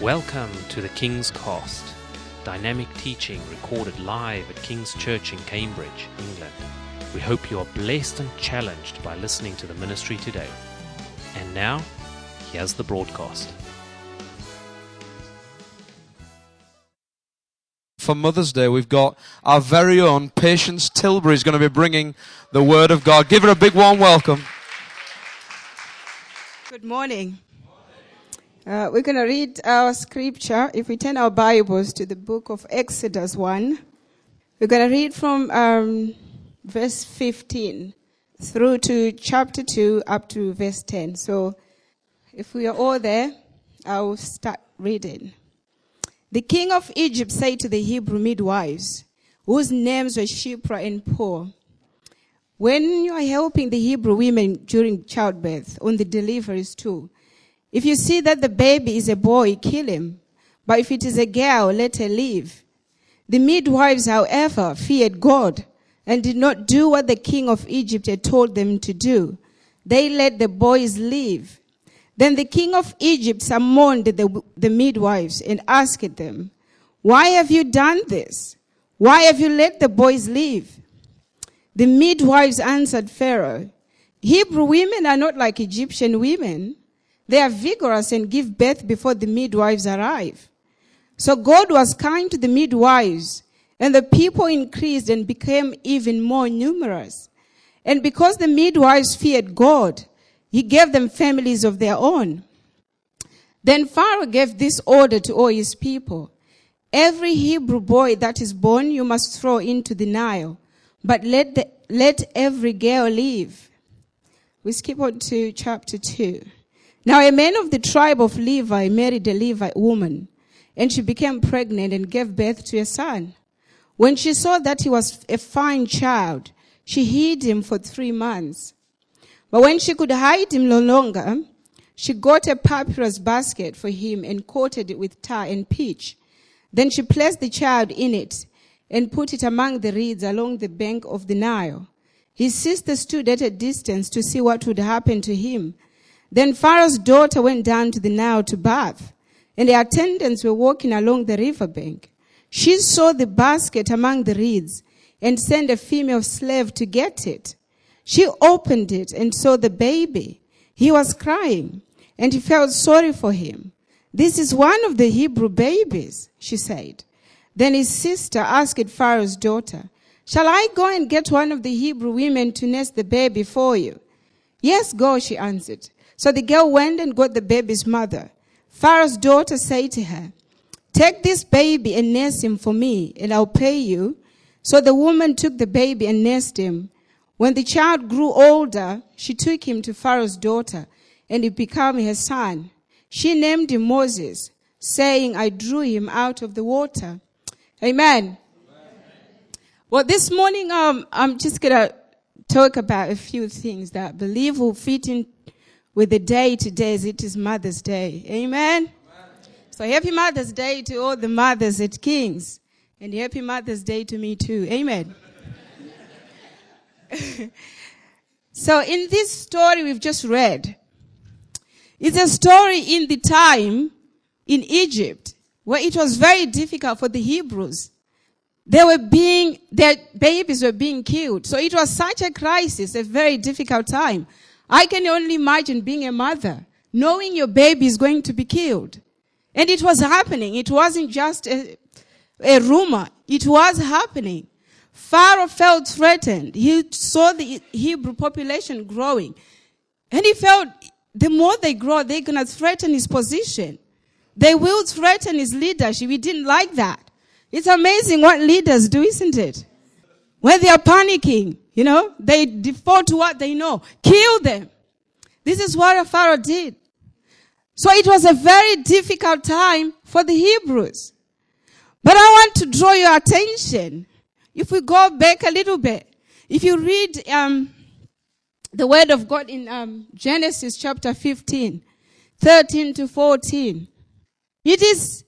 Welcome to the King's Cost, dynamic teaching recorded live at King's Church in Cambridge, England. We hope you are blessed and challenged by listening to the ministry today. And now, here's the broadcast. For Mother's Day, we've got our very own Patience Tilbury is going to be bringing the Word of God. Give her a big warm welcome. Good morning. Uh, we're going to read our scripture. If we turn our Bibles to the book of Exodus 1, we're going to read from um, verse 15 through to chapter 2 up to verse 10. So if we are all there, I'll start reading. The king of Egypt said to the Hebrew midwives, whose names were Shiphrah and Puah, when you are helping the Hebrew women during childbirth on the delivery stool, if you see that the baby is a boy, kill him. But if it is a girl, let her live. The midwives, however, feared God and did not do what the king of Egypt had told them to do. They let the boys live. Then the king of Egypt summoned the, the midwives and asked them, Why have you done this? Why have you let the boys live? The midwives answered Pharaoh, Hebrew women are not like Egyptian women. They are vigorous and give birth before the midwives arrive. So God was kind to the midwives, and the people increased and became even more numerous. And because the midwives feared God, he gave them families of their own. Then Pharaoh gave this order to all his people. Every Hebrew boy that is born you must throw into the Nile, but let, the, let every girl live. We skip on to chapter 2. Now a man of the tribe of Levi married a Levite woman, and she became pregnant and gave birth to a son. When she saw that he was a fine child, she hid him for three months. But when she could hide him no longer, she got a papyrus basket for him and coated it with tar and pitch. Then she placed the child in it and put it among the reeds along the bank of the Nile. His sister stood at a distance to see what would happen to him. Then Pharaoh's daughter went down to the Nile to bath, and the attendants were walking along the riverbank. She saw the basket among the reeds and sent a female slave to get it. She opened it and saw the baby. He was crying, and she felt sorry for him. This is one of the Hebrew babies, she said. Then his sister asked Pharaoh's daughter, Shall I go and get one of the Hebrew women to nurse the baby for you? Yes, go, she answered. So the girl went and got the baby's mother. Pharaoh's daughter said to her, Take this baby and nurse him for me, and I'll pay you. So the woman took the baby and nursed him. When the child grew older, she took him to Pharaoh's daughter, and he became her son. She named him Moses, saying, I drew him out of the water. Amen. Amen. Well, this morning, um, I'm just going to talk about a few things that I believe will fit in with the day today as it is Mother's Day. Amen. Amen. So happy Mother's Day to all the mothers at King's. And happy Mother's Day to me too. Amen. so in this story we've just read, it's a story in the time in Egypt where it was very difficult for the Hebrews. They were being, their babies were being killed. So it was such a crisis, a very difficult time. I can only imagine being a mother, knowing your baby is going to be killed. And it was happening. It wasn't just a, a rumor. It was happening. Pharaoh felt threatened. He saw the Hebrew population growing. And he felt the more they grow, they're going to threaten his position. They will threaten his leadership. He didn't like that. It's amazing what leaders do, isn't it? When they are panicking, you know, they default to what they know. Kill them. This is what a Pharaoh did. So it was a very difficult time for the Hebrews. But I want to draw your attention. If we go back a little bit, if you read um, the word of God in um, Genesis chapter 15, 13 to 14, it is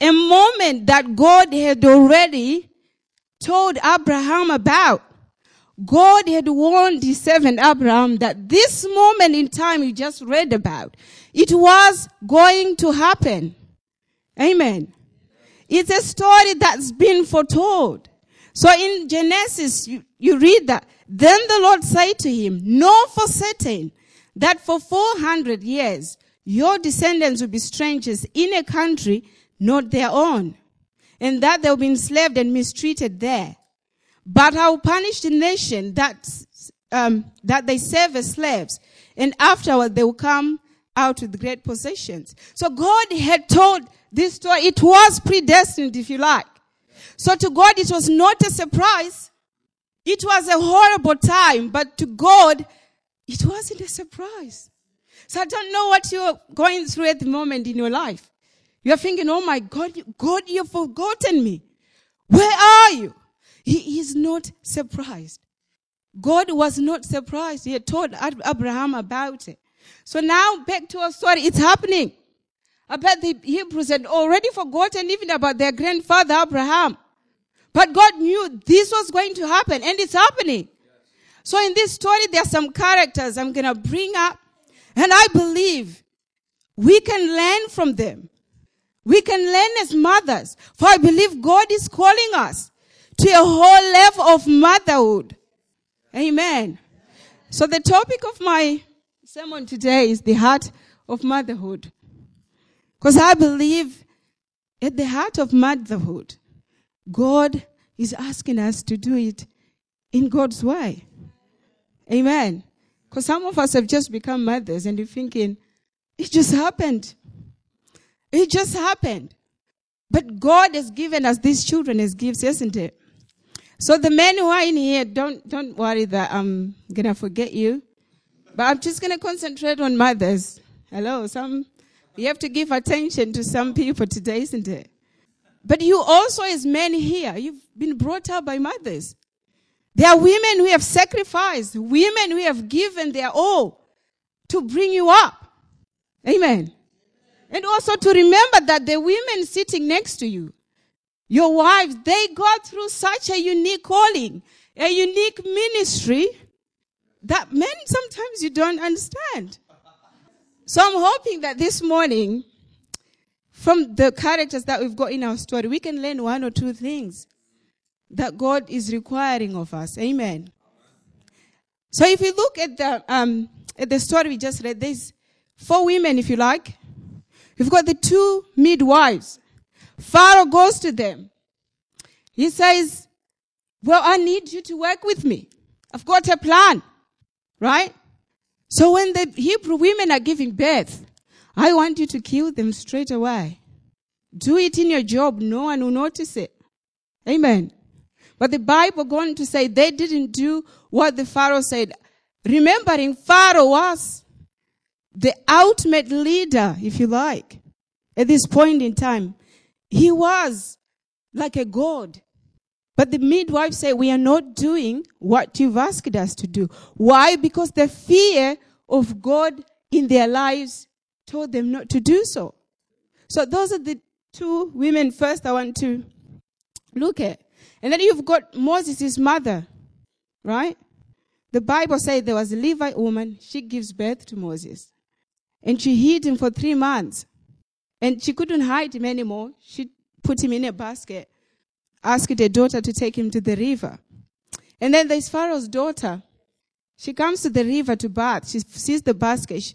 a moment that God had already told Abraham about. God had warned his servant Abraham that this moment in time you just read about, it was going to happen. Amen. It's a story that's been foretold. So in Genesis, you, you read that. Then the Lord said to him, Know for certain that for 400 years your descendants will be strangers in a country not their own, and that they'll be enslaved and mistreated there. But I will punish the nation that, um, that they serve as slaves, and afterward they will come out with great possessions. So God had told this story. It was predestined, if you like. So to God, it was not a surprise. It was a horrible time, but to God, it wasn't a surprise. So I don't know what you're going through at the moment in your life. You're thinking, oh my God, God, you've forgotten me. Where are you? He is not surprised. God was not surprised. He had told Abraham about it. So now back to our story. It's happening. I bet the Hebrews had already forgotten even about their grandfather Abraham. But God knew this was going to happen and it's happening. So in this story, there are some characters I'm going to bring up and I believe we can learn from them. We can learn as mothers. For I believe God is calling us to a whole level of motherhood. Amen. So the topic of my sermon today is the heart of motherhood. Because I believe at the heart of motherhood, God is asking us to do it in God's way. Amen. Because some of us have just become mothers and you're thinking, it just happened. It just happened. But God has given us these children as gifts, isn't it? So the men who are in here, don't, don't worry that I'm gonna forget you. But I'm just gonna concentrate on mothers. Hello, some, you have to give attention to some people today, isn't it? But you also as men here, you've been brought up by mothers. There are women who have sacrificed, women who have given their all to bring you up. Amen. And also to remember that the women sitting next to you, your wives, they got through such a unique calling, a unique ministry that men sometimes you don't understand. So I'm hoping that this morning, from the characters that we've got in our story, we can learn one or two things that God is requiring of us. Amen. So if you look at the, um, at the story we just read, there's four women, if you like, We've got the two midwives. Pharaoh goes to them. He says, well, I need you to work with me. I've got a plan. Right? So when the Hebrew women are giving birth, I want you to kill them straight away. Do it in your job. No one will notice it. Amen. But the Bible going to say they didn't do what the Pharaoh said. Remembering Pharaoh was the ultimate leader, if you like, at this point in time. He was like a god. But the midwife said, we are not doing what you've asked us to do. Why? Because the fear of God in their lives told them not to do so. So those are the two women first I want to look at. And then you've got Moses' mother, right? The Bible says there was a Levite woman, she gives birth to Moses. And she hid him for three months. And she couldn't hide him anymore. She put him in a basket, asked her daughter to take him to the river. And then there's Pharaoh's daughter. She comes to the river to bath. She sees the basket. She,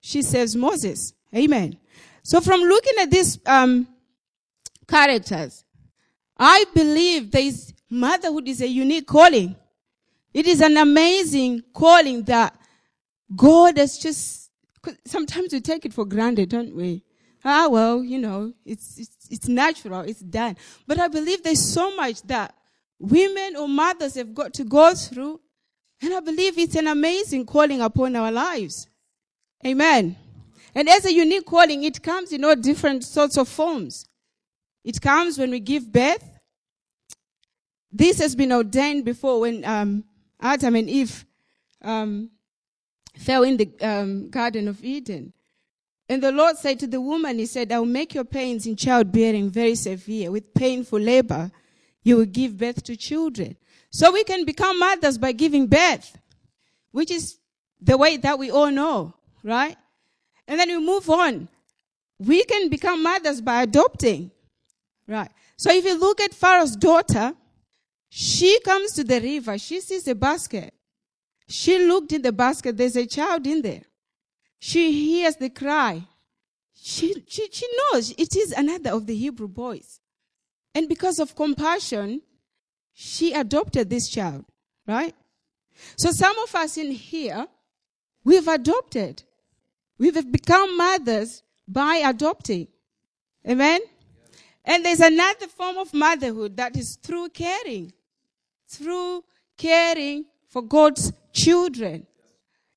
she says, Moses. Amen. So from looking at these um, characters, I believe there is motherhood is a unique calling. It is an amazing calling that God has just sometimes we take it for granted, don't we? Ah, well, you know, it's, it's, it's natural, it's done. But I believe there's so much that women or mothers have got to go through. And I believe it's an amazing calling upon our lives. Amen. And as a unique calling, it comes in all different sorts of forms. It comes when we give birth. This has been ordained before when um, Adam and Eve um, fell in the um, Garden of Eden. And the Lord said to the woman, He said, I will make your pains in childbearing very severe. With painful labor, you will give birth to children. So we can become mothers by giving birth, which is the way that we all know, right? And then we move on. we can become mothers by adopting. Right. So if you look at Pharaoh's daughter, she comes to the river, she sees a basket. She looked in the basket, there's a child in there. She hears the cry. She, she, she knows it is another of the Hebrew boys. And because of compassion, she adopted this child, right? So some of us in here, we've adopted. We've become mothers by adopting. Amen? And there's another form of motherhood that is through caring. Through caring for God's children.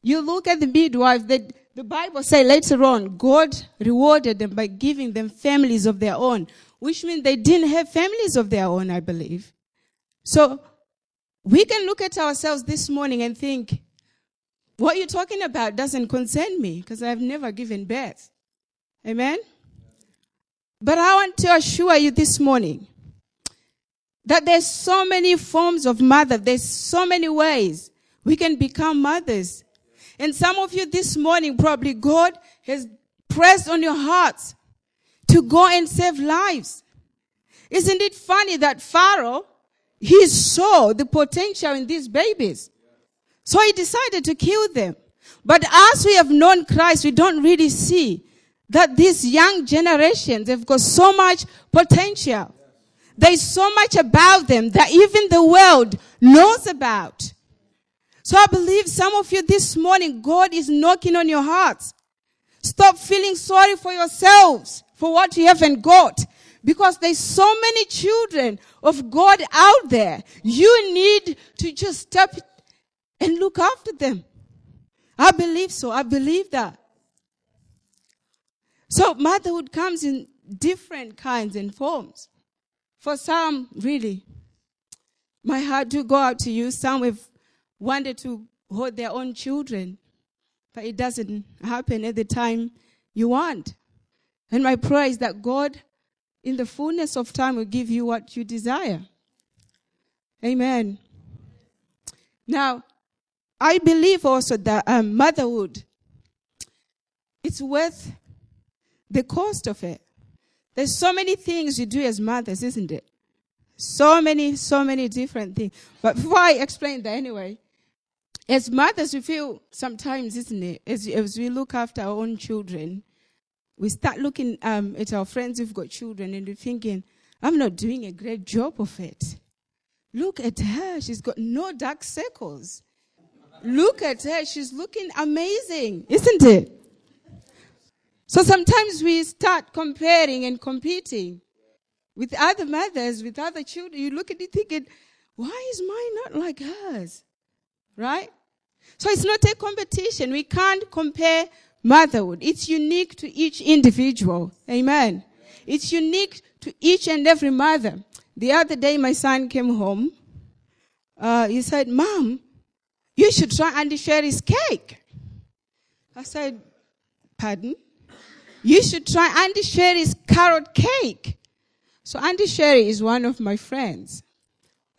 You look at the midwife, the, the Bible says later on, God rewarded them by giving them families of their own, which means they didn't have families of their own, I believe. So we can look at ourselves this morning and think, what you're talking about doesn't concern me because I've never given birth. Amen? But I want to assure you this morning that there's so many forms of mother. There's so many ways we can become mothers. And some of you this morning, probably God has pressed on your hearts to go and save lives. Isn't it funny that Pharaoh, he saw the potential in these babies. So he decided to kill them. But as we have known Christ, we don't really see that these young generations have got so much potential. There's so much about them that even the world knows about. So I believe some of you this morning, God is knocking on your hearts. Stop feeling sorry for yourselves for what you haven't got. Because there's so many children of God out there. You need to just step and look after them. I believe so. I believe that. So motherhood comes in different kinds and forms. For some, really, my heart do go out to you. Some have wanted to hold their own children, but it doesn't happen at the time you want. And my prayer is that God, in the fullness of time, will give you what you desire. Amen. Now, I believe also that um, motherhood, it's worth the cost of it. There's so many things you do as mothers, isn't it? So many, so many different things. But before I explain that anyway, as mothers, we feel sometimes, isn't it, as, as we look after our own children, we start looking um, at our friends who've got children and we're thinking, I'm not doing a great job of it. Look at her. She's got no dark circles. Look at her. She's looking amazing, isn't it? So sometimes we start comparing and competing with other mothers, with other children. You look at it thinking, why is mine not like hers? Right? So it's not a competition. We can't compare motherhood. It's unique to each individual. Amen. It's unique to each and every mother. The other day, my son came home. Uh, he said, Mom, you should try Andy Sherry's cake. I said, Pardon? You should try Andy Sherry's carrot cake. So Andy Sherry is one of my friends.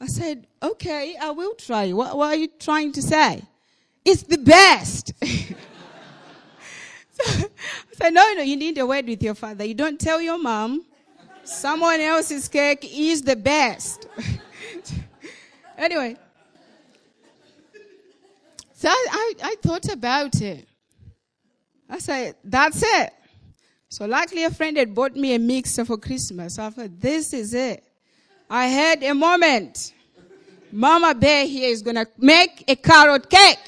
I said, okay, I will try. What, what are you trying to say? It's the best. so I said, no, no, you need a word with your father. You don't tell your mom someone else's cake is the best. anyway, so I, I, I thought about it. I said, that's it. So luckily a friend had bought me a mixer for Christmas. So I thought, this is it. I had a moment. Mama Bear here is going to make a carrot cake.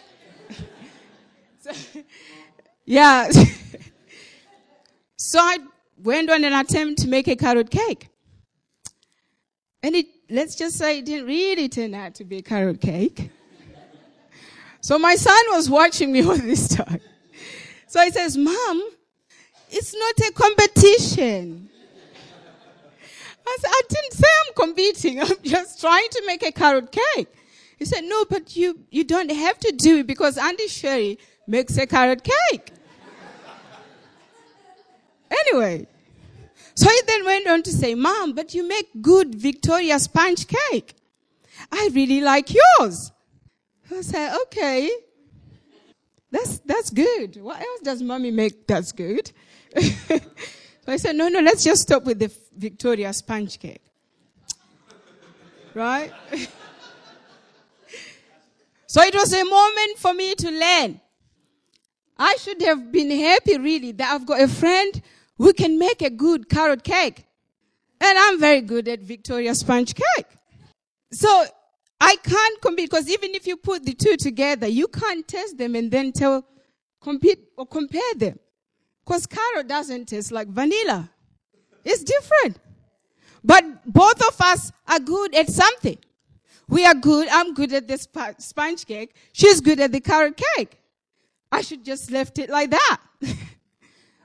So, yeah. so I went on an attempt to make a carrot cake. And it, let's just say it didn't really turn out to be a carrot cake. so my son was watching me all this time. So he says, Mom, it's not a competition. I said, I didn't say I'm competing. I'm just trying to make a carrot cake. He said, no, but you, you don't have to do it because Andy Sherry makes a carrot cake. anyway, so he then went on to say, Mom, but you make good Victoria sponge cake. I really like yours. I said, okay. That's, that's good. What else does mommy make that's good? So I said, no, no, let's just stop with the Victoria sponge cake. Right? so it was a moment for me to learn. I should have been happy really that I've got a friend who can make a good carrot cake. And I'm very good at Victoria sponge cake. So I can't compete because even if you put the two together, you can't test them and then tell, compete or compare them. Because carrot doesn't taste like vanilla. It's different. But both of us are good at something. We are good. I'm good at the sponge cake. She's good at the carrot cake. I should just left it like that.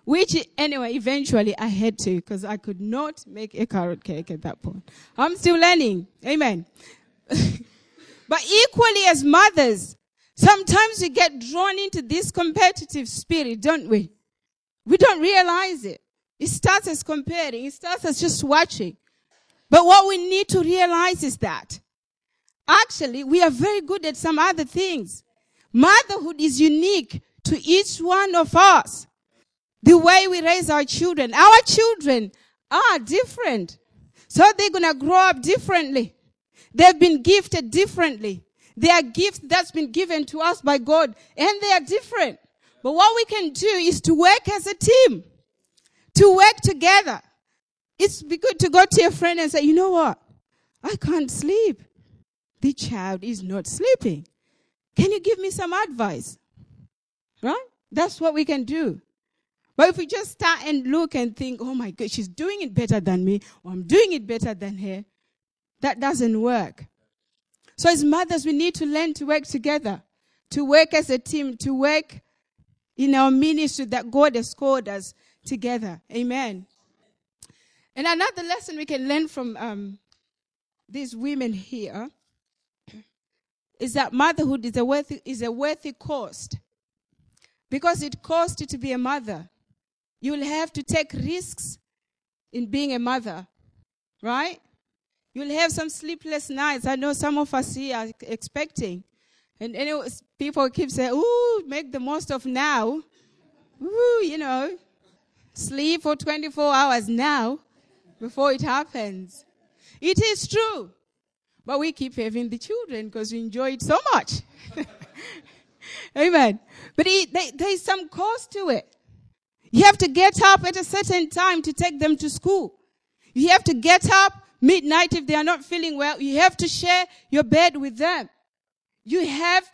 Which, anyway, eventually I had to because I could not make a carrot cake at that point. I'm still learning. Amen. but equally as mothers, sometimes we get drawn into this competitive spirit, don't we? We don't realize it. It starts as comparing. It starts as just watching. But what we need to realize is that actually we are very good at some other things. Motherhood is unique to each one of us the way we raise our children. Our children are different. So they're going to grow up differently. They've been gifted differently. They are gifts that's been given to us by God and they are different. But what we can do is to work as a team, to work together. It's good to go to your friend and say, you know what? I can't sleep. The child is not sleeping. Can you give me some advice? Right? That's what we can do. But if we just start and look and think, oh my God, she's doing it better than me, or I'm doing it better than her, that doesn't work. So as mothers, we need to learn to work together, to work as a team, to work in our ministry that God has called us together. Amen. And another lesson we can learn from um, these women here is that motherhood is a worthy, is a worthy cost. Because it costs you to be a mother. You will have to take risks in being a mother, right? You'll have some sleepless nights. I know some of us here are expecting. And anyway, people keep saying, ooh, make the most of now. Ooh, you know, sleep for 24 hours now before it happens. It is true. But we keep having the children because we enjoy it so much. Amen. But it, they, there's some cost to it. You have to get up at a certain time to take them to school. You have to get up midnight if they are not feeling well. You have to share your bed with them. You have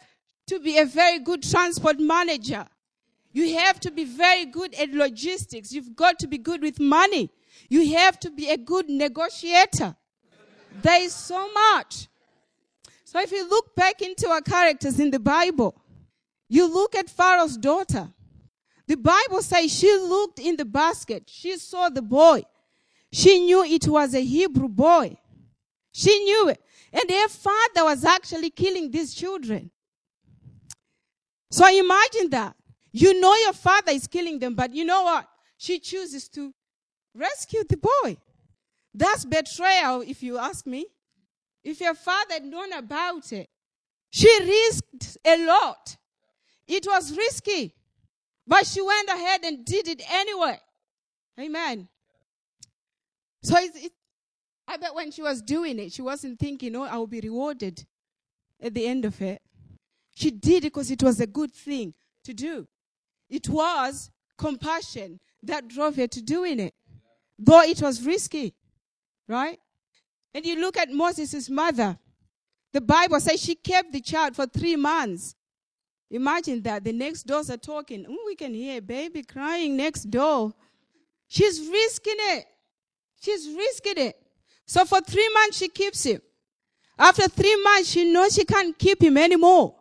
to be a very good transport manager. You have to be very good at logistics. You've got to be good with money. You have to be a good negotiator. There is so much. So if you look back into our characters in the Bible, you look at Pharaoh's daughter. The Bible says she looked in the basket. She saw the boy. She knew it was a Hebrew boy. She knew it. And her father was actually killing these children. So imagine that. You know your father is killing them, but you know what? She chooses to rescue the boy. That's betrayal, if you ask me. If your father had known about it, she risked a lot. It was risky. But she went ahead and did it anyway. Amen. So it, I bet when she was doing it, she wasn't thinking, oh, I will be rewarded at the end of it. She did it because it was a good thing to do. It was compassion that drove her to doing it, though it was risky, right? And you look at Moses' mother. The Bible says she kept the child for three months. Imagine that. The next doors are talking. Ooh, we can hear a baby crying next door. She's risking it. She's risking it. So for three months, she keeps him. After three months, she knows she can't keep him anymore.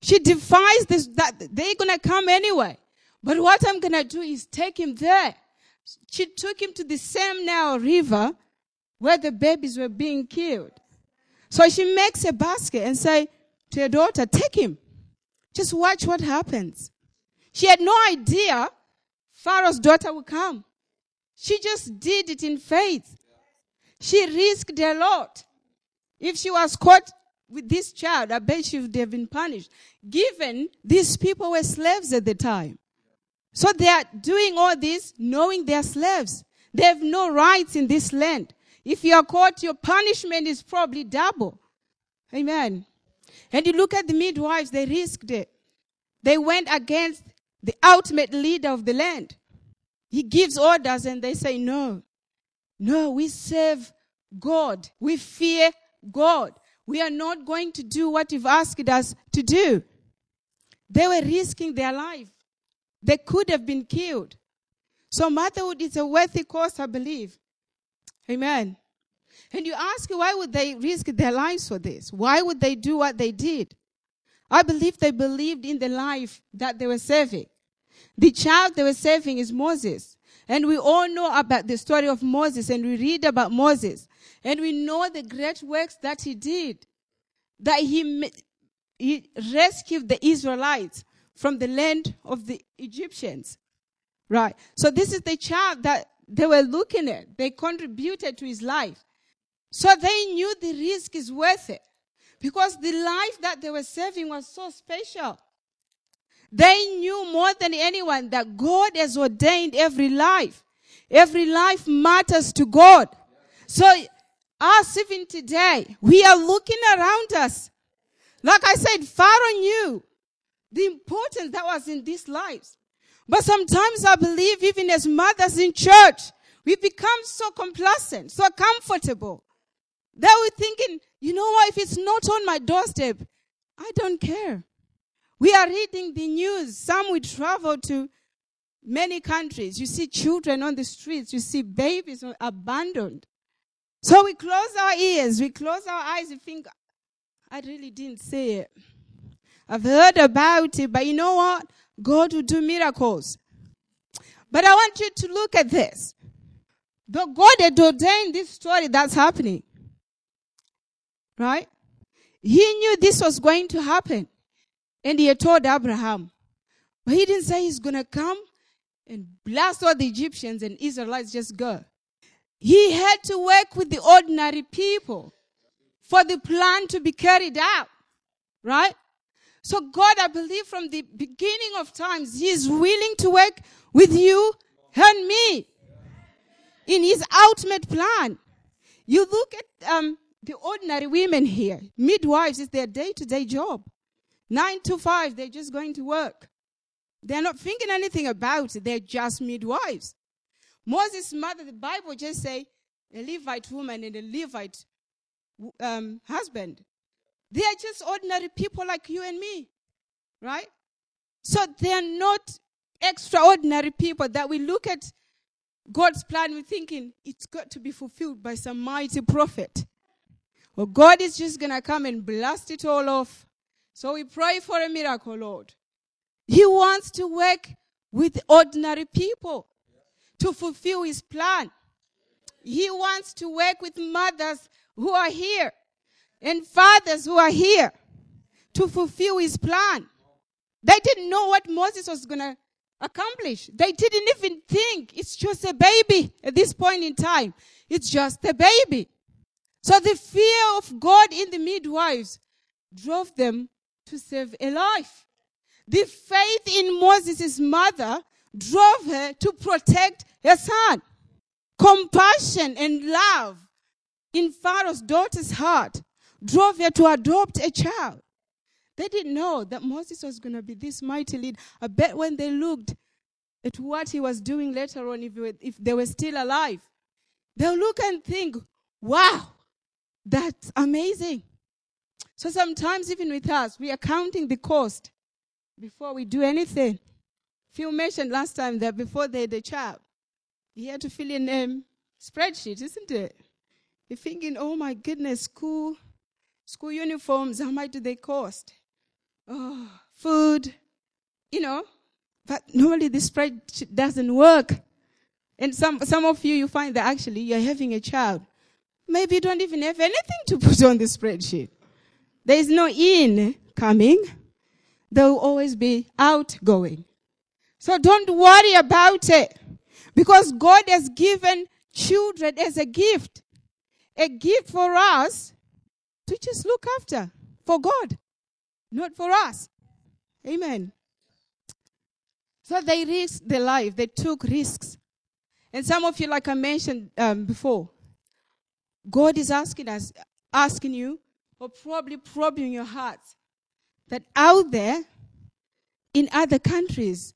She defies this, that they're going to come anyway. But what I'm going to do is take him there. She took him to the same Nile river where the babies were being killed. So she makes a basket and say to her daughter, take him. Just watch what happens. She had no idea Pharaoh's daughter would come. She just did it in faith. She risked a lot. If she was caught with this child, I bet she would have been punished. Given these people were slaves at the time. So they are doing all this knowing they are slaves. They have no rights in this land. If you are caught, your punishment is probably double. Amen. And you look at the midwives, they risked it. They went against the ultimate leader of the land. He gives orders and they say, no. No, we serve God. We fear God. We are not going to do what you've asked us to do. They were risking their life. They could have been killed. So motherhood is a worthy cause, I believe. Amen. And you ask, why would they risk their lives for this? Why would they do what they did? I believe they believed in the life that they were serving. The child they were serving is Moses. And we all know about the story of Moses and we read about Moses. And we know the great works that he did. That he, he rescued the Israelites from the land of the Egyptians. Right. So this is the child that they were looking at. They contributed to his life. So they knew the risk is worth it because the life that they were saving was so special. They knew more than anyone that God has ordained every life. Every life matters to God. So us even today, we are looking around us. Like I said, Pharaoh knew the importance that was in these lives. But sometimes I believe even as mothers in church, we become so complacent, so comfortable. That we're thinking, you know what, if it's not on my doorstep, I don't care. We are reading the news. Some we travel to many countries. You see children on the streets. You see babies abandoned. So we close our ears. We close our eyes and think, I really didn't say it. I've heard about it, but you know what? God will do miracles. But I want you to look at this. The God had ordained this story that's happening. Right? He knew this was going to happen. And he had told Abraham. But he didn't say he's going to come and blast all the Egyptians and Israelites just go. He had to work with the ordinary people for the plan to be carried out. Right? So God, I believe from the beginning of times, He is willing to work with you and me in His ultimate plan. You look at um, the ordinary women here, midwives, is their day to day job. Nine to five, they're just going to work. They're not thinking anything about it. They're just midwives. Moses' mother, the Bible just say a Levite woman and a Levite um, husband. They are just ordinary people like you and me, right? So they are not extraordinary people that we look at God's plan, we're thinking it's got to be fulfilled by some mighty prophet. Well, God is just going to come and blast it all off so we pray for a miracle, Lord. He wants to work with ordinary people to fulfill his plan. He wants to work with mothers who are here and fathers who are here to fulfill his plan. They didn't know what Moses was going to accomplish. They didn't even think it's just a baby at this point in time. It's just a baby. So the fear of God in the midwives drove them to save a life. The faith in Moses' mother drove her to protect her son. Compassion and love in Pharaoh's daughter's heart drove her to adopt a child. They didn't know that Moses was going to be this mighty leader. I bet when they looked at what he was doing later on, if, if they were still alive, they'll look and think, wow, that's amazing. So sometimes, even with us, we are counting the cost before we do anything. Phil mentioned last time that before they had a child, he had to fill in a spreadsheet, isn't it? You're thinking, oh my goodness, school, school uniforms, how much do they cost? Oh, food, you know. But normally the spreadsheet doesn't work. And some, some of you, you find that actually you're having a child. Maybe you don't even have anything to put on the spreadsheet. There is no in coming. There will always be outgoing. So don't worry about it. Because God has given children as a gift. A gift for us to just look after. For God. Not for us. Amen. So they risked their life. They took risks. And some of you, like I mentioned um, before, God is asking us, asking you, or probably probing your hearts, that out there in other countries,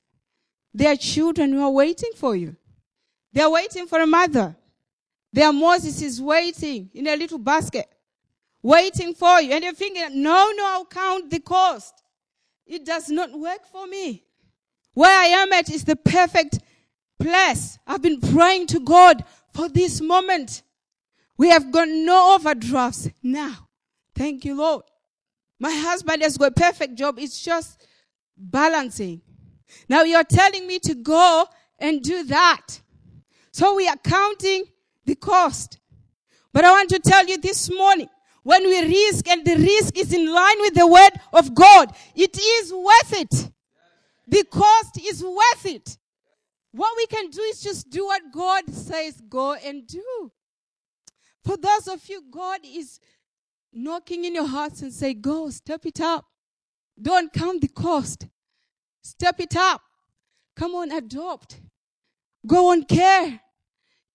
there are children who are waiting for you. They are waiting for a mother. Their Moses is waiting in a little basket, waiting for you. And you're thinking, no, no, I'll count the cost. It does not work for me. Where I am at is the perfect place. I've been praying to God for this moment. We have got no overdrafts now. Thank you, Lord. My husband has got a perfect job. It's just balancing. Now you're telling me to go and do that. So we are counting the cost. But I want to tell you this morning, when we risk and the risk is in line with the word of God, it is worth it. The cost is worth it. What we can do is just do what God says, go and do. For those of you, God is knocking in your hearts and say, go, step it up. Don't count the cost. Step it up. Come on, adopt. Go on, care.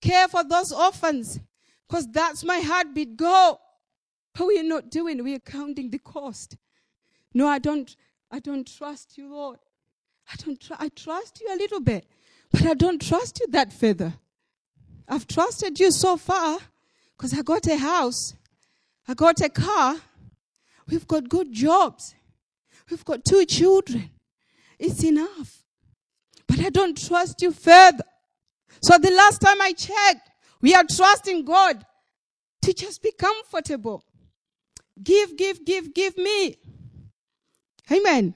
Care for those orphans. Because that's my heartbeat. Go. But we are not doing, we are counting the cost. No, I don't, I don't trust you, Lord. I don't tr- I trust you a little bit, but I don't trust you that further. I've trusted you so far because I got a house. I got a car. We've got good jobs. We've got two children. It's enough. But I don't trust you further. So the last time I checked, we are trusting God to just be comfortable. Give, give, give, give me. Amen.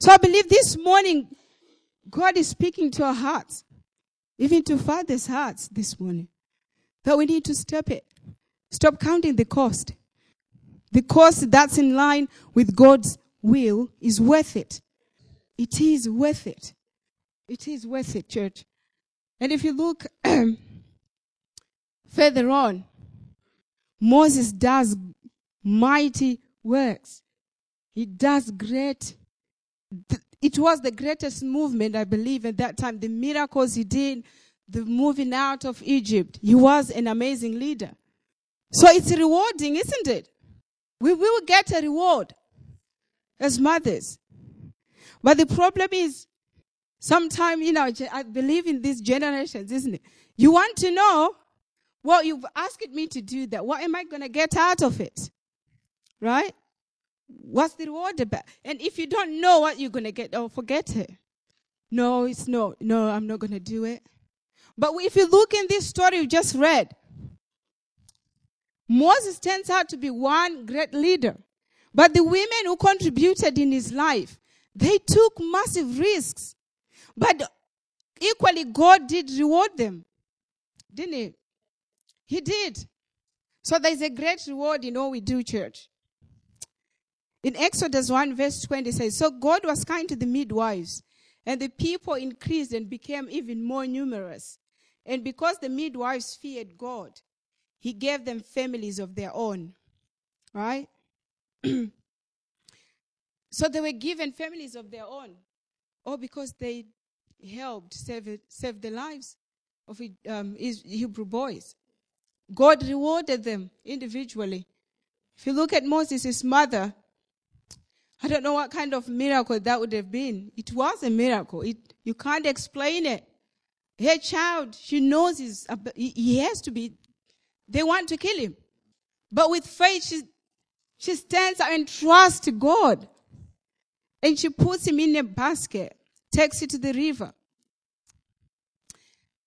So I believe this morning, God is speaking to our hearts, even to fathers' hearts this morning, that we need to stop it. Stop counting the cost. The cost that's in line with God's will is worth it. It is worth it. It is worth it, church. And if you look further on, Moses does mighty works. He does great. It was the greatest movement, I believe, at that time. The miracles he did, the moving out of Egypt. He was an amazing leader. So it's rewarding, isn't it? We will get a reward as mothers. But the problem is, sometimes, you know, I believe in these generations, isn't it? You want to know, well, you've asked me to do that. What am I going to get out of it? Right? What's the reward about? And if you don't know what you're going to get, oh, forget it. No, it's no, no, I'm not going to do it. But if you look in this story you just read, Moses turns out to be one great leader. But the women who contributed in his life, they took massive risks. But equally, God did reward them. Didn't he? He did. So there's a great reward in all we do, church. In Exodus 1 verse 20 says, So God was kind to the midwives, and the people increased and became even more numerous. And because the midwives feared God, he gave them families of their own. Right? so they were given families of their own. All because they helped save, save the lives of um, Hebrew boys. God rewarded them individually. If you look at Moses' mother, I don't know what kind of miracle that would have been. It was a miracle. It, you can't explain it. Her child, she knows he's, he has to be, they want to kill him. But with faith, she, she stands and trusts God. And she puts him in a basket, takes it to the river.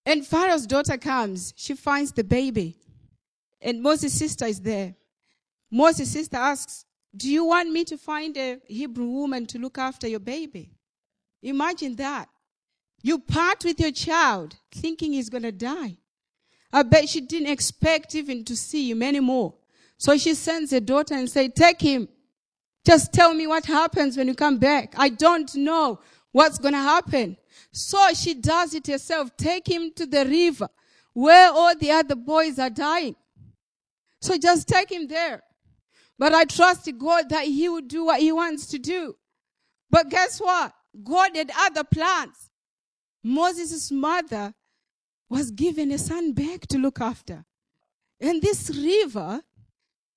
And Pharaoh's daughter comes. She finds the baby. And Moses' sister is there. Moses' sister asks, do you want me to find a Hebrew woman to look after your baby? Imagine that. You part with your child thinking he's going to die. I bet she didn't expect even to see him anymore. So she sends her daughter and say, take him. Just tell me what happens when you come back. I don't know what's going to happen. So she does it herself. Take him to the river where all the other boys are dying. So just take him there. But I trust God that He will do what He wants to do. But guess what? God had other plans. Moses' mother was given a son back to look after. And this river,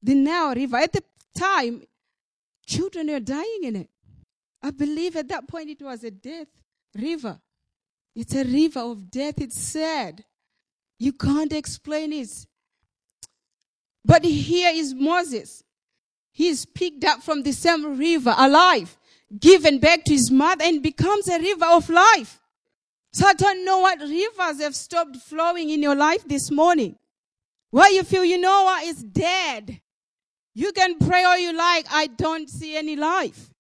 the Nile River, at the time, children were dying in it. I believe at that point it was a death river. It's a river of death. It's sad. You can't explain it. But here is Moses. He is picked up from the same river alive, given back to his mother, and becomes a river of life. So I don't know what rivers have stopped flowing in your life this morning. Why you feel, you know what, it's dead. You can pray all you like. I don't see any life.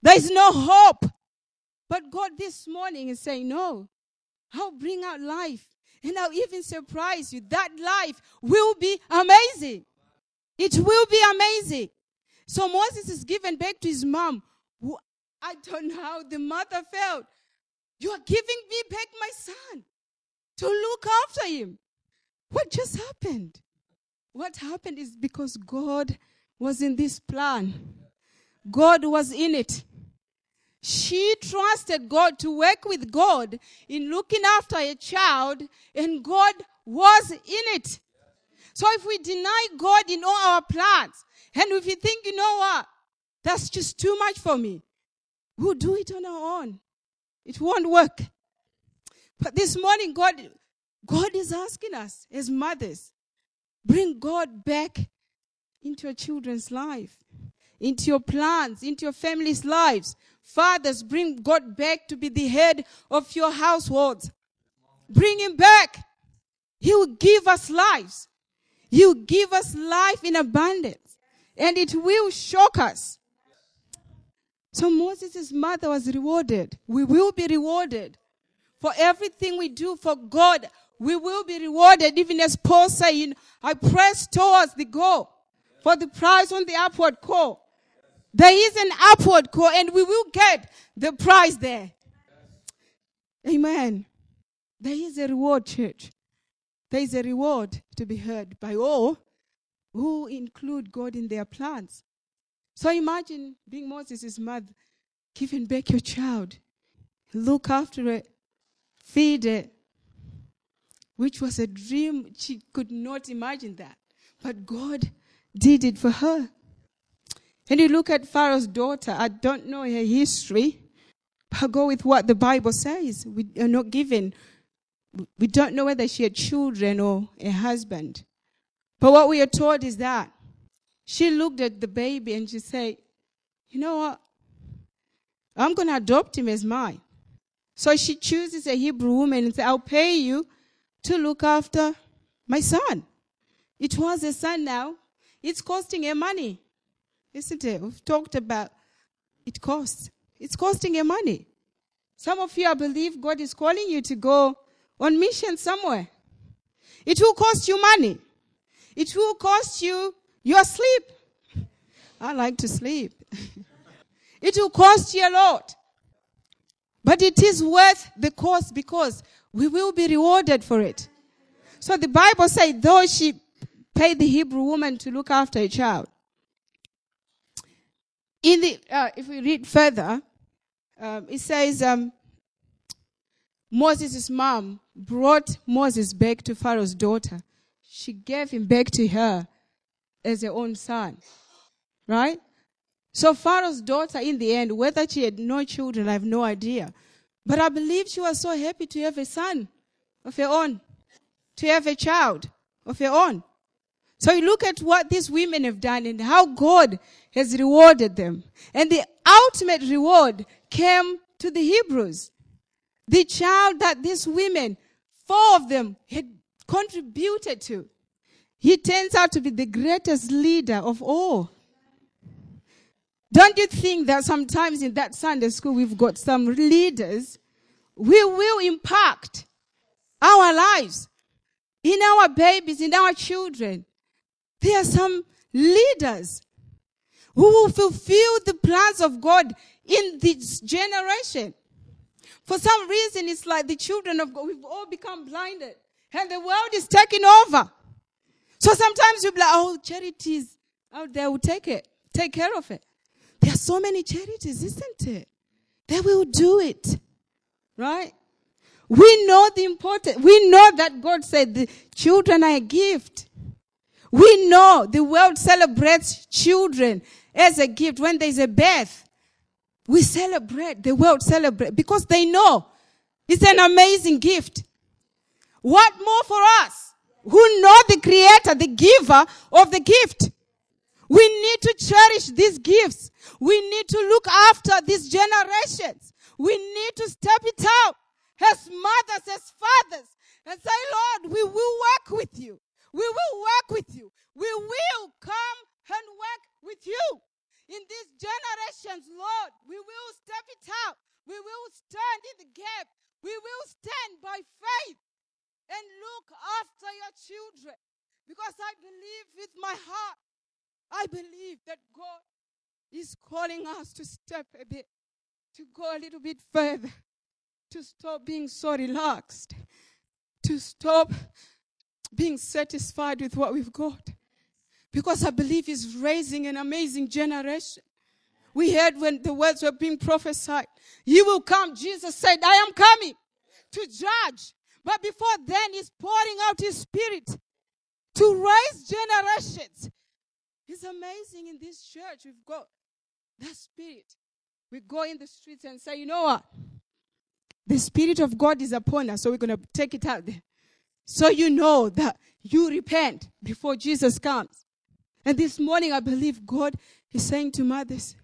There is no hope. But God this morning is saying, no, I'll bring out life. And I'll even surprise you. That life will be amazing. It will be amazing. So Moses is given back to his mom. I don't know how the mother felt. You are giving me back my son to look after him. What just happened? What happened is because God was in this plan. God was in it. She trusted God to work with God in looking after a child, and God was in it. So if we deny God in all our plans, and if you think, you know what, that's just too much for me, we'll do it on our own. It won't work. But this morning, God, God is asking us as mothers, bring God back into your children's life, into your plans, into your family's lives. Fathers, bring God back to be the head of your households. Bring him back. He will give us lives. He will give us life in abundance. And it will shock us. So Moses' mother was rewarded. We will be rewarded for everything we do for God. We will be rewarded, even as Paul saying, I press towards the goal for the prize on the upward call. There is an upward call and we will get the prize there. Amen. There is a reward, church. There is a reward to be heard by all who include God in their plans. So imagine being Moses' mother, giving back your child, look after it, feed it, which was a dream. She could not imagine that. But God did it for her. And you look at Pharaoh's daughter, I don't know her history, but go with what the Bible says. We are not given, we don't know whether she had children or a husband. But what we are told is that she looked at the baby and she said, You know what? I'm going to adopt him as mine. So she chooses a Hebrew woman and says, I'll pay you to look after my son. It was a son now. It's costing her money. Isn't it? We've talked about it costs. It's costing her money. Some of you, I believe God is calling you to go on mission somewhere. It will cost you money. It will cost you your sleep. I like to sleep. it will cost you a lot. But it is worth the cost because we will be rewarded for it. So the Bible says, though she paid the Hebrew woman to look after a child. In the, uh, if we read further, um, it says, um, Moses' mom brought Moses back to Pharaoh's daughter. She gave him back to her as her own son. Right? So Pharaoh's daughter, in the end, whether she had no children, I have no idea. But I believe she was so happy to have a son of her own, to have a child of her own. So you look at what these women have done and how God has rewarded them. And the ultimate reward came to the Hebrews. The child that these women, four of them, had contributed to. He turns out to be the greatest leader of all. Don't you think that sometimes in that Sunday school we've got some leaders? We will impact our lives, in our babies, in our children. There are some leaders who will fulfill the plans of God in this generation. For some reason, it's like the children of God, we've all become blinded and the world is taking over. So sometimes you'll be like, oh, charities out there will take it, take care of it. There are so many charities, isn't it? they will do it. Right? We know the important, we know that God said the children are a gift. We know the world celebrates children as a gift when there's a birth. We celebrate, the world celebrate because they know it's an amazing gift. What more for us who know the creator, the giver of the gift? We need to cherish these gifts. We need to look after these generations. We need to step it out as mothers, as fathers, and say, Lord, we will work with you. We will work with you. We will come and work with you. In these generations, Lord, we will step it out. We will stand in the gap. We will stand by faith and look after your children. Because I believe with my heart, I believe that God is calling us to step a bit, to go a little bit further, to stop being so relaxed, to stop being satisfied with what we've got. Because I believe He's raising an amazing generation. We heard when the words were being prophesied, He will come. Jesus said, I am coming to judge. But before then, He's pouring out His Spirit to raise generations. It's amazing in this church. We've got that Spirit. We go in the streets and say, You know what? The Spirit of God is upon us, so we're going to take it out there. So you know that you repent before Jesus comes. And this morning, I believe God is saying to mothers,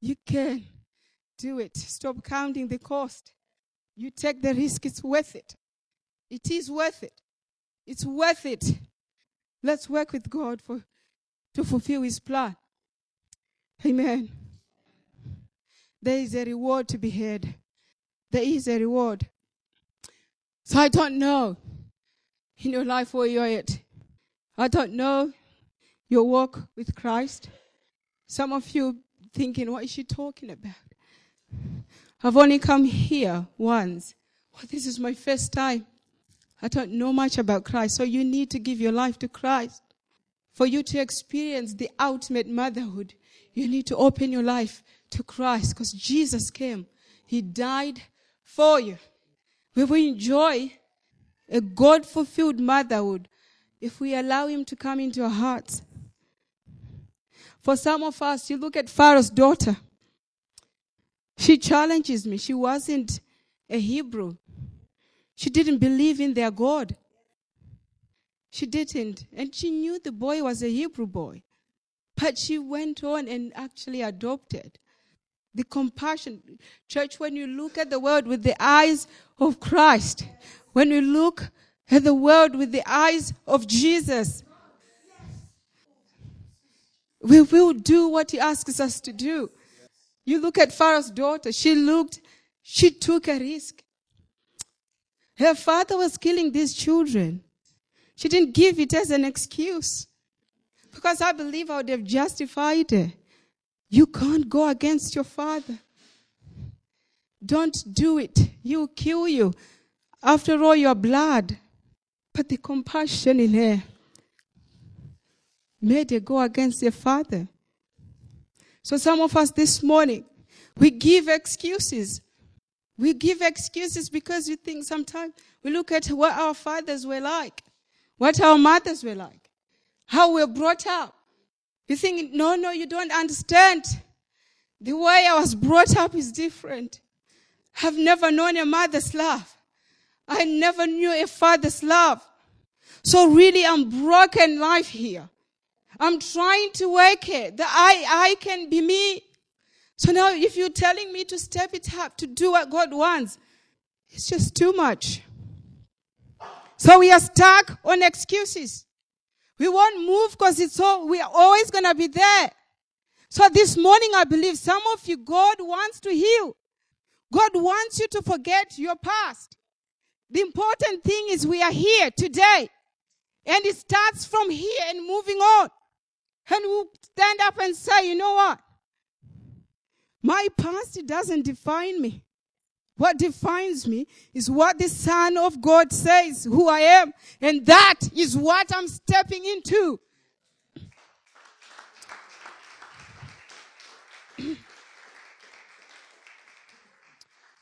You can do it. Stop counting the cost. You take the risk, it's worth it. It is worth it. It's worth it. Let's work with God for to fulfill his plan. Amen. There is a reward to be had. There is a reward. So I don't know in your life where you're at. I don't know your walk with Christ. Some of you thinking, what is she talking about? I've only come here once. Well, this is my first time. I don't know much about Christ. So you need to give your life to Christ. For you to experience the ultimate motherhood, you need to open your life to Christ because Jesus came. He died for you. We will enjoy a God fulfilled motherhood if we allow Him to come into our hearts. For some of us, you look at Pharaoh's daughter. She challenges me. She wasn't a Hebrew. She didn't believe in their God. She didn't. And she knew the boy was a Hebrew boy. But she went on and actually adopted. The compassion. Church, when you look at the world with the eyes of Christ, when you look at the world with the eyes of Jesus, we will do what he asks us to do. You look at Pharaoh's daughter. She looked, she took a risk. Her father was killing these children. She didn't give it as an excuse. Because I believe I would have justified it. You can't go against your father. Don't do it. He'll kill you. After all, your blood. But the compassion in her made her go against her father. So some of us this morning, we give excuses. We give excuses because we think sometimes we look at what our fathers were like, what our mothers were like, how we we're brought up. You think, no, no, you don't understand. The way I was brought up is different. I've never known a mother's love. I never knew a father's love. So really, I'm broken life here. I'm trying to work it. That I, I can be me. So now if you're telling me to step it up, to do what God wants, it's just too much. So we are stuck on excuses. We won't move because it's all, we are always going to be there. So this morning, I believe some of you, God wants to heal. God wants you to forget your past. The important thing is we are here today. And it starts from here and moving on. And we'll stand up and say, you know what? My past doesn't define me. What defines me is what the Son of God says, who I am. And that is what I'm stepping into.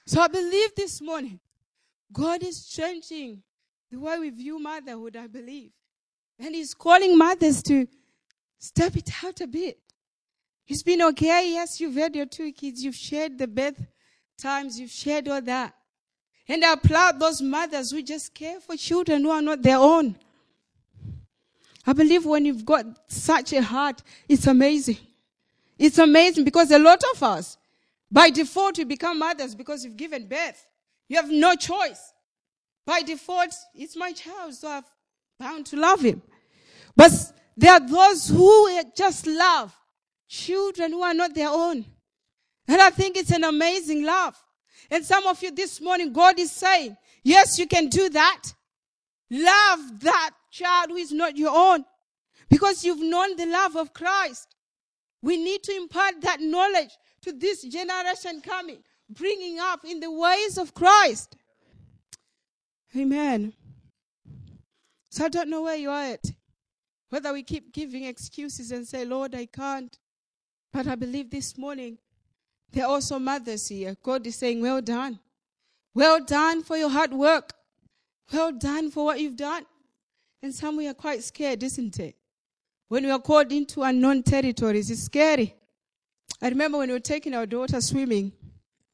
So I believe this morning, God is changing the way we view motherhood, I believe. And He's calling mothers to step it out a bit. It's been okay. Yes, you've had your two kids. You've shared the birth times. You've shared all that. And I applaud those mothers who just care for children who are not their own. I believe when you've got such a heart, it's amazing. It's amazing because a lot of us, by default, we become mothers because you've given birth. You have no choice. By default, it's my child, so I'm bound to love him. But there are those who just love children who are not their own. And I think it's an amazing love. And some of you this morning, God is saying, yes, you can do that. Love that child who is not your own because you've known the love of Christ. We need to impart that knowledge to this generation coming, bringing up in the ways of Christ. Amen. So I don't know where you are at. Whether we keep giving excuses and say, Lord, I can't. But I believe this morning there are also mothers here. God is saying, Well done. Well done for your hard work. Well done for what you've done. And some we are quite scared, isn't it? When we are called into unknown territories, it's scary. I remember when we were taking our daughter swimming.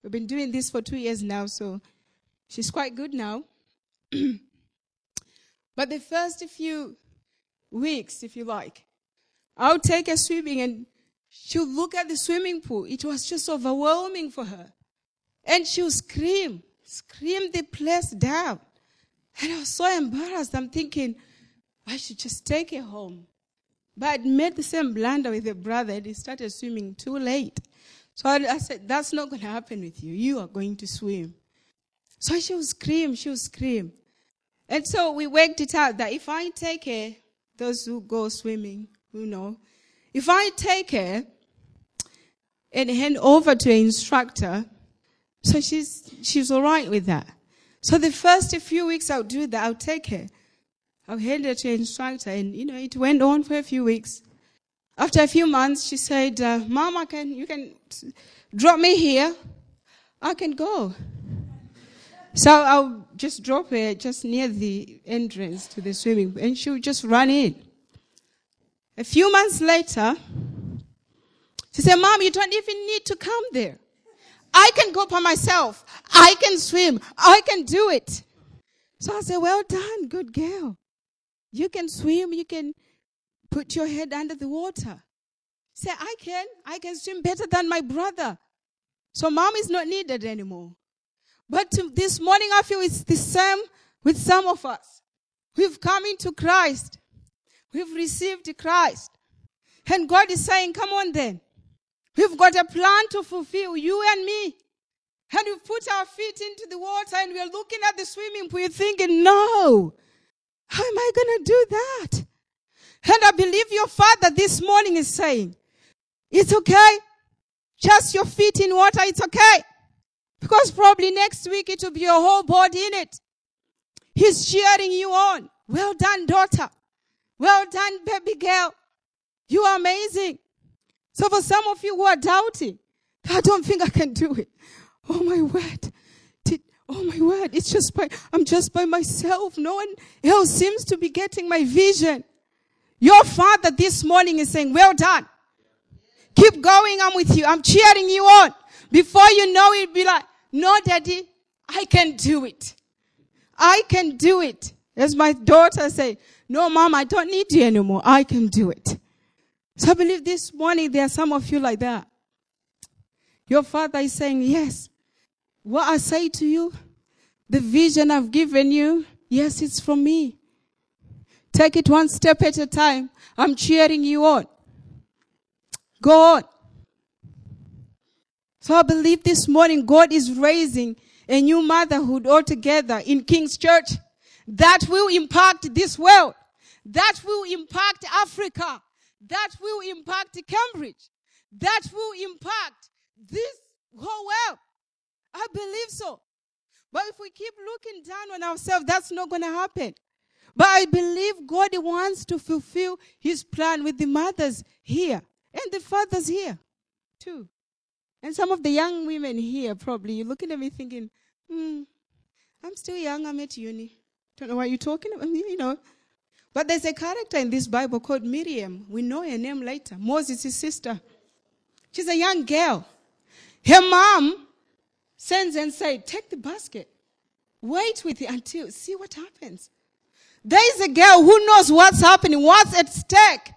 We've been doing this for two years now, so she's quite good now. but the first few weeks, if you like, I'll take her swimming and she'll look at the swimming pool. It was just overwhelming for her. And she'll scream, scream the place down. And I was so embarrassed. I'm thinking, I should just take her home. But I'd made the same blunder with a brother and he started swimming too late. So I, I said, That's not going to happen with you. You are going to swim. So she would scream, she would scream. And so we worked it out that if I take her, those who go swimming, you know, if I take her and hand over to an instructor, so she's, she's all right with that. So the first few weeks I'll do that, I'll take her. I'll hand her to an instructor and, you know, it went on for a few weeks. After a few months, she said, uh, Mom, I can, you can drop me here. I can go. So I'll just drop her just near the entrance to the swimming pool and she'll just run in. A few months later, she said, Mom, you don't even need to come there. I can go by myself. I can swim. I can do it. So I said, Well done, good girl. You can swim. You can put your head under the water. Say, I can. I can swim better than my brother. So mom is not needed anymore. But this morning I feel it's the same with some of us. We've come into Christ. We've received Christ. And God is saying, come on then. We've got a plan to fulfill, you and me. And we put our feet into the water and we're looking at the swimming pool thinking, no, how am I going to do that? And I believe your father this morning is saying, it's okay. Just your feet in water, it's okay. Because probably next week it will be your whole body in it. He's cheering you on. Well done, daughter. Well done, baby girl. You are amazing. So for some of you who are doubting, I don't think I can do it. Oh my word. Did, oh my word. It's just by, I'm just by myself. No one else seems to be getting my vision. Your father this morning is saying, well done. Keep going. I'm with you. I'm cheering you on. Before you know it, be like, no, daddy, I can do it. I can do it. As my daughter say, no, mom, I don't need you anymore. I can do it. So I believe this morning there are some of you like that. Your father is saying, yes, what I say to you, the vision I've given you, yes, it's from me. Take it one step at a time. I'm cheering you on. Go on. So I believe this morning God is raising a new motherhood altogether in King's Church that will impact this world that will impact Africa, that will impact Cambridge, that will impact this whole world. I believe so. But if we keep looking down on ourselves, that's not going to happen. But I believe God wants to fulfill his plan with the mothers here and the fathers here too. And some of the young women here, probably, you're looking at me thinking, hmm, I'm still young, I'm at uni. Don't know why you're talking about, me, you know. But there's a character in this Bible called Miriam. We know her name later. Moses' sister. She's a young girl. Her mom sends and says, Take the basket. Wait with it until, see what happens. There is a girl who knows what's happening, what's at stake.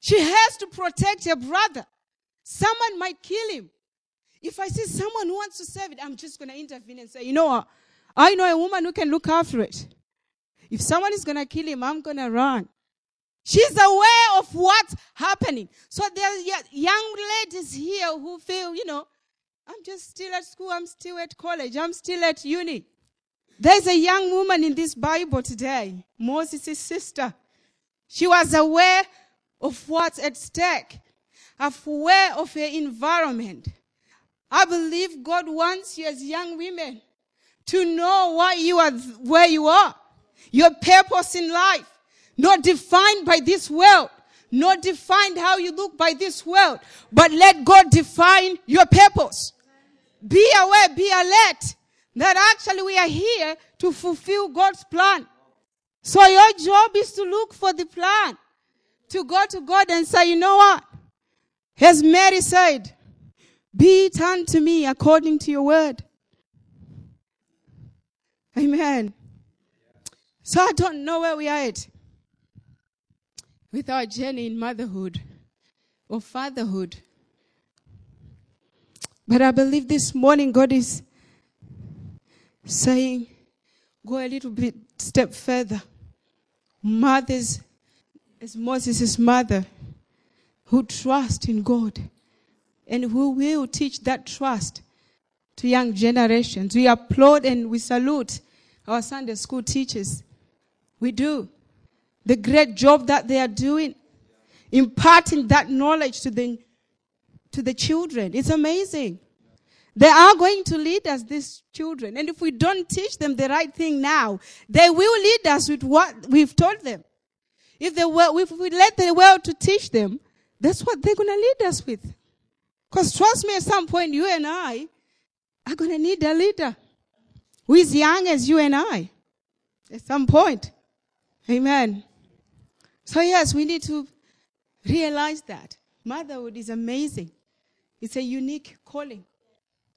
She has to protect her brother. Someone might kill him. If I see someone who wants to save it, I'm just going to intervene and say, you know what? I know a woman who can look after it. If someone is going to kill him, I'm going to run. She's aware of what's happening. So there are young ladies here who feel, you know, I'm just still at school, I'm still at college, I'm still at uni. There's a young woman in this Bible today, Moses' sister. She was aware of what's at stake, aware of her environment. I believe God wants you as young women to know why you are where you are. Your purpose in life, not defined by this world, not defined how you look by this world, but let God define your purpose. Be aware, be alert that actually we are here to fulfill God's plan. So your job is to look for the plan, to go to God and say, you know what? As Mary said, be it unto me according to your word. Amen. So I don't know where we are at with our journey in motherhood or fatherhood. But I believe this morning God is saying, go a little bit step further. Mothers, as Moses' mother, who trust in God and who will teach that trust to young generations. We applaud and we salute our Sunday school teachers. We do. The great job that they are doing, imparting that knowledge to the, to the children. It's amazing. They are going to lead us, these children. And if we don't teach them the right thing now, they will lead us with what we've told them. If, they were, if we let the world to teach them, that's what they're going to lead us with. Because trust me, at some point, you and I are going to need a leader who is young as you and I. At some point. Amen. So, yes, we need to realize that motherhood is amazing. It's a unique calling,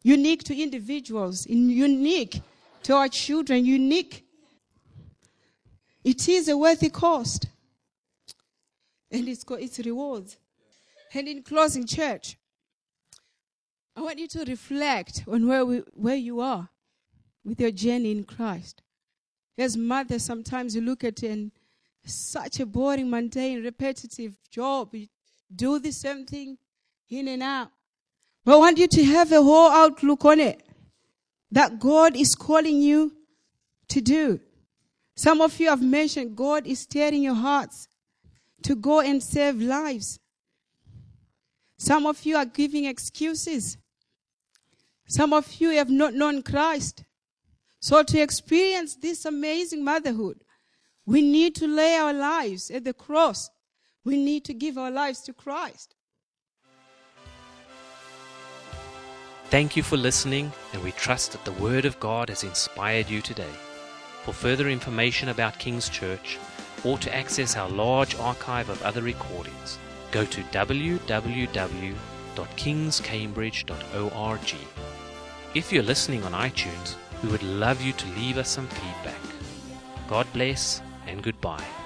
unique to individuals, unique to our children, unique. It is a worthy cost, and it's got its rewards. And in closing, church, I want you to reflect on where, we, where you are with your journey in Christ. As mother, sometimes you look at it and such a boring, mundane, repetitive job. You do the same thing in and out. But I want you to have a whole outlook on it that God is calling you to do. Some of you have mentioned God is stirring your hearts to go and save lives. Some of you are giving excuses. Some of you have not known Christ. So to experience this amazing motherhood, we need to lay our lives at the cross. We need to give our lives to Christ. Thank you for listening, and we trust that the Word of God has inspired you today. For further information about King's Church, or to access our large archive of other recordings, go to www.kingscambridge.org. If you're listening on iTunes, we would love you to leave us some feedback. God bless and goodbye.